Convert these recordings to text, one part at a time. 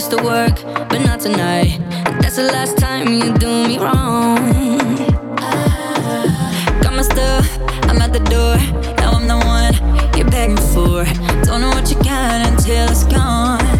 used to work, but not tonight. That's the last time you do me wrong. Got my stuff, I'm at the door. Now I'm the one you're begging for. Don't know what you got until it's gone.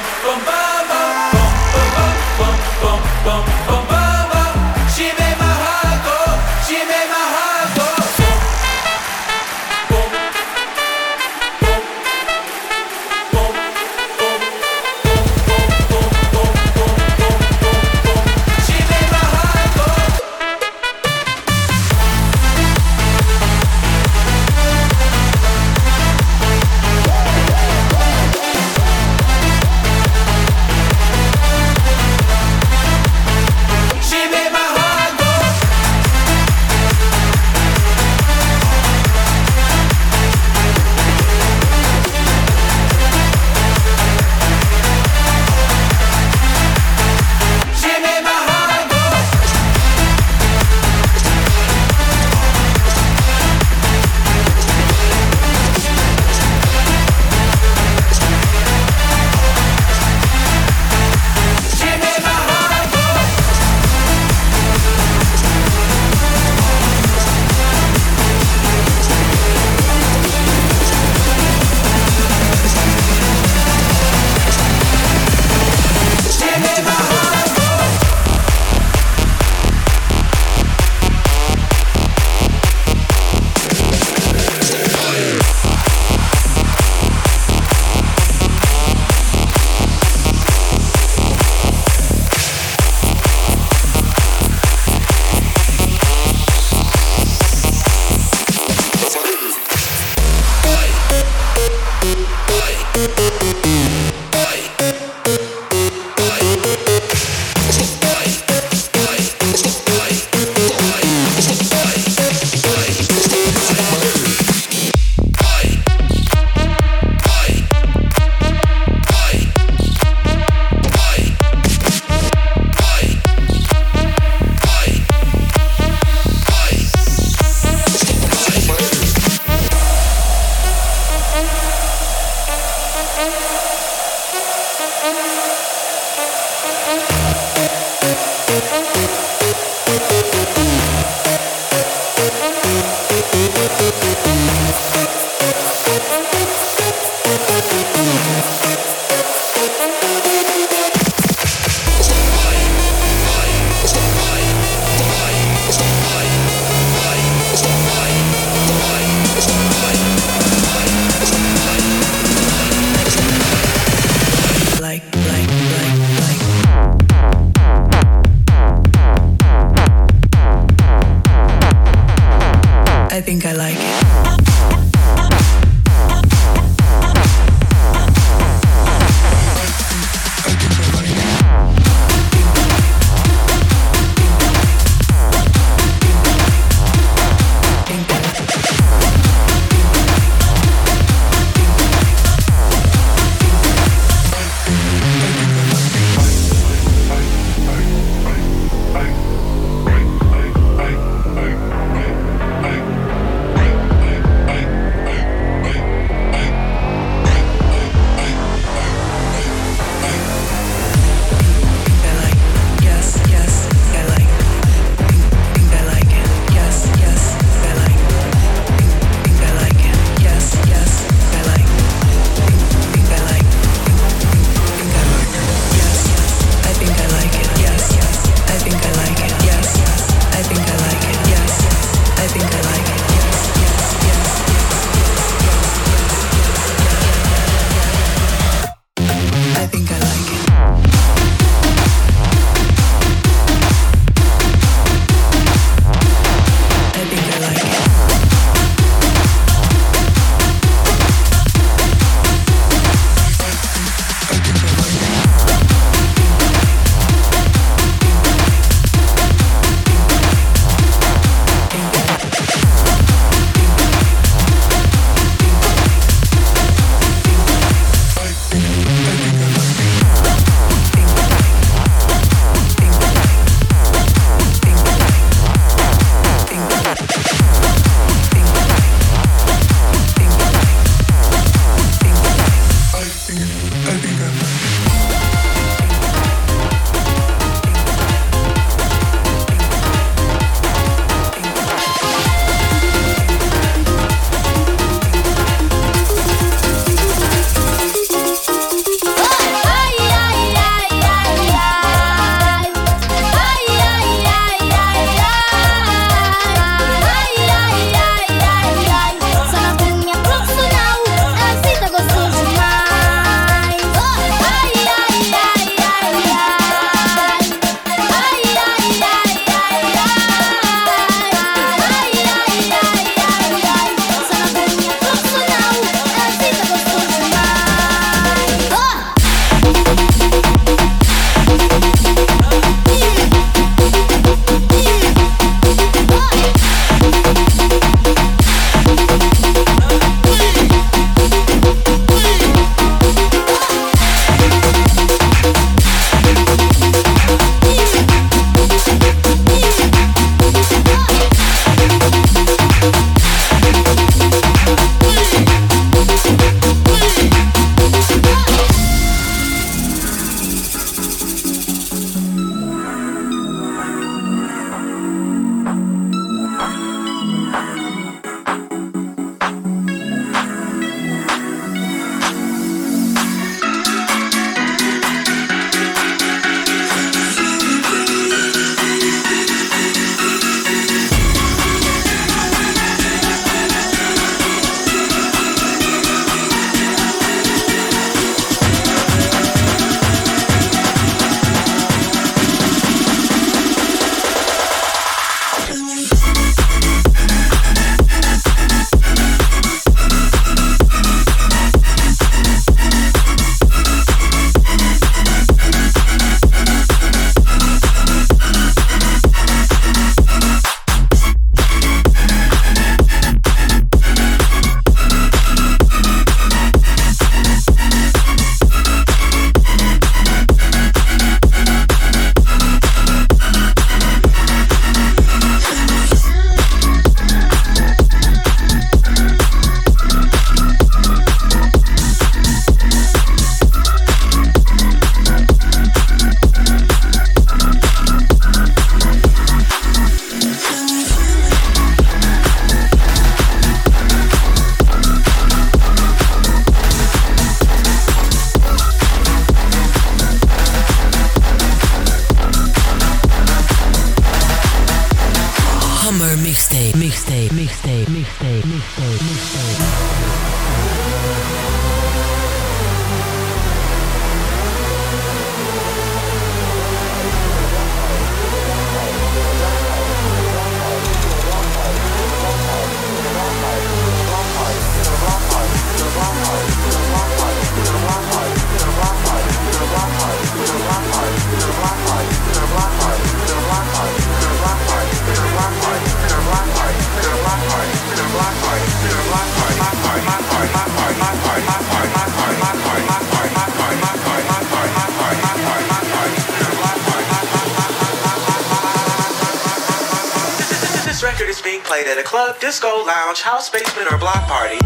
From bum. At a club, disco, lounge, house, basement, or block party.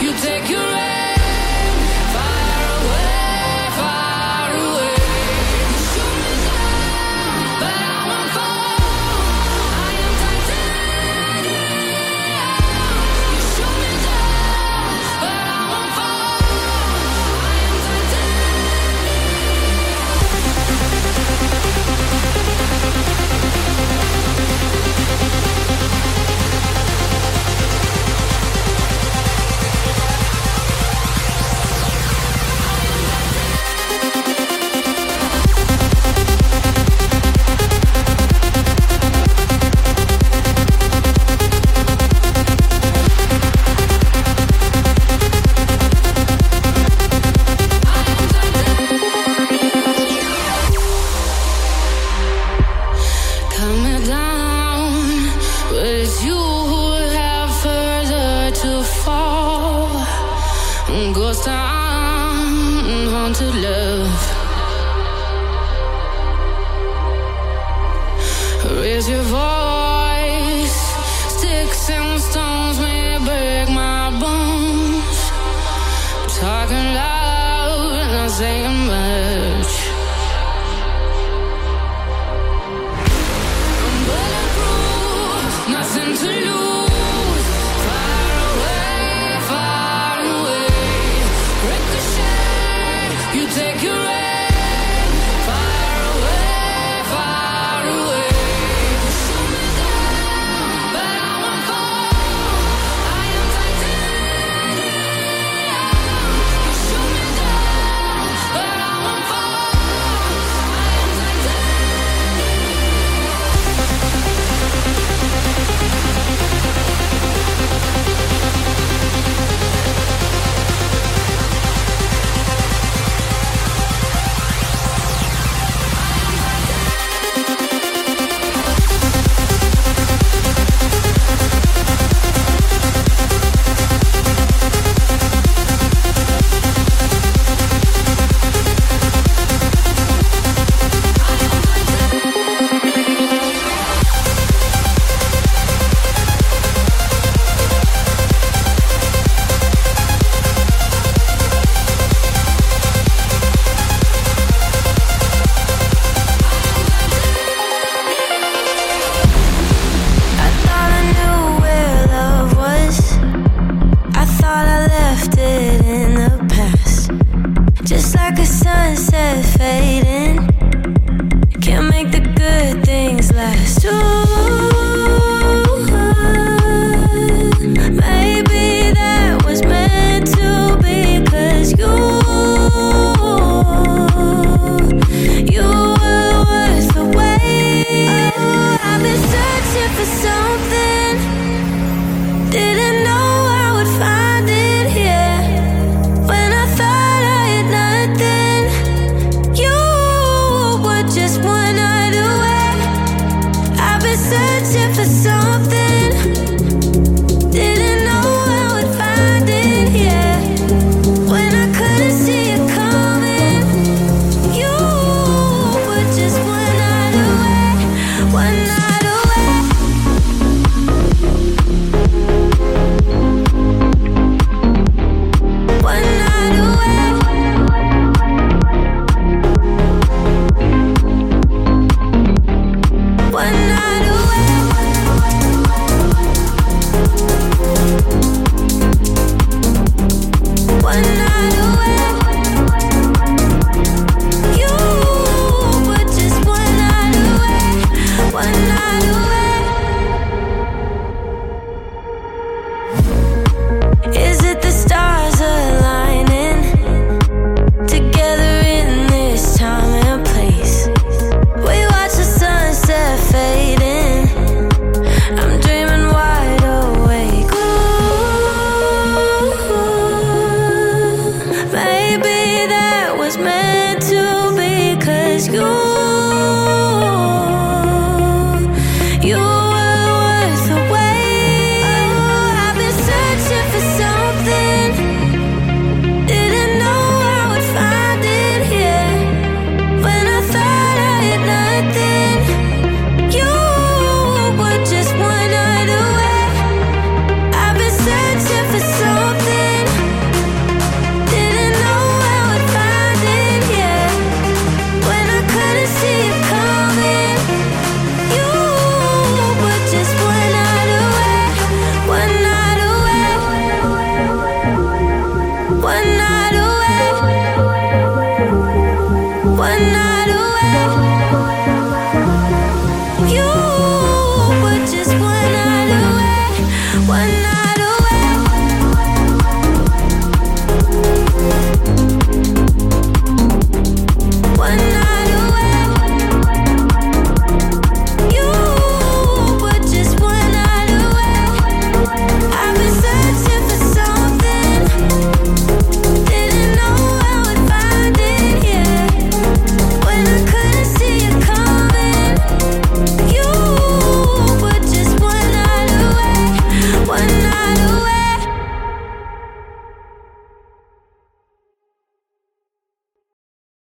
You take your rest. time.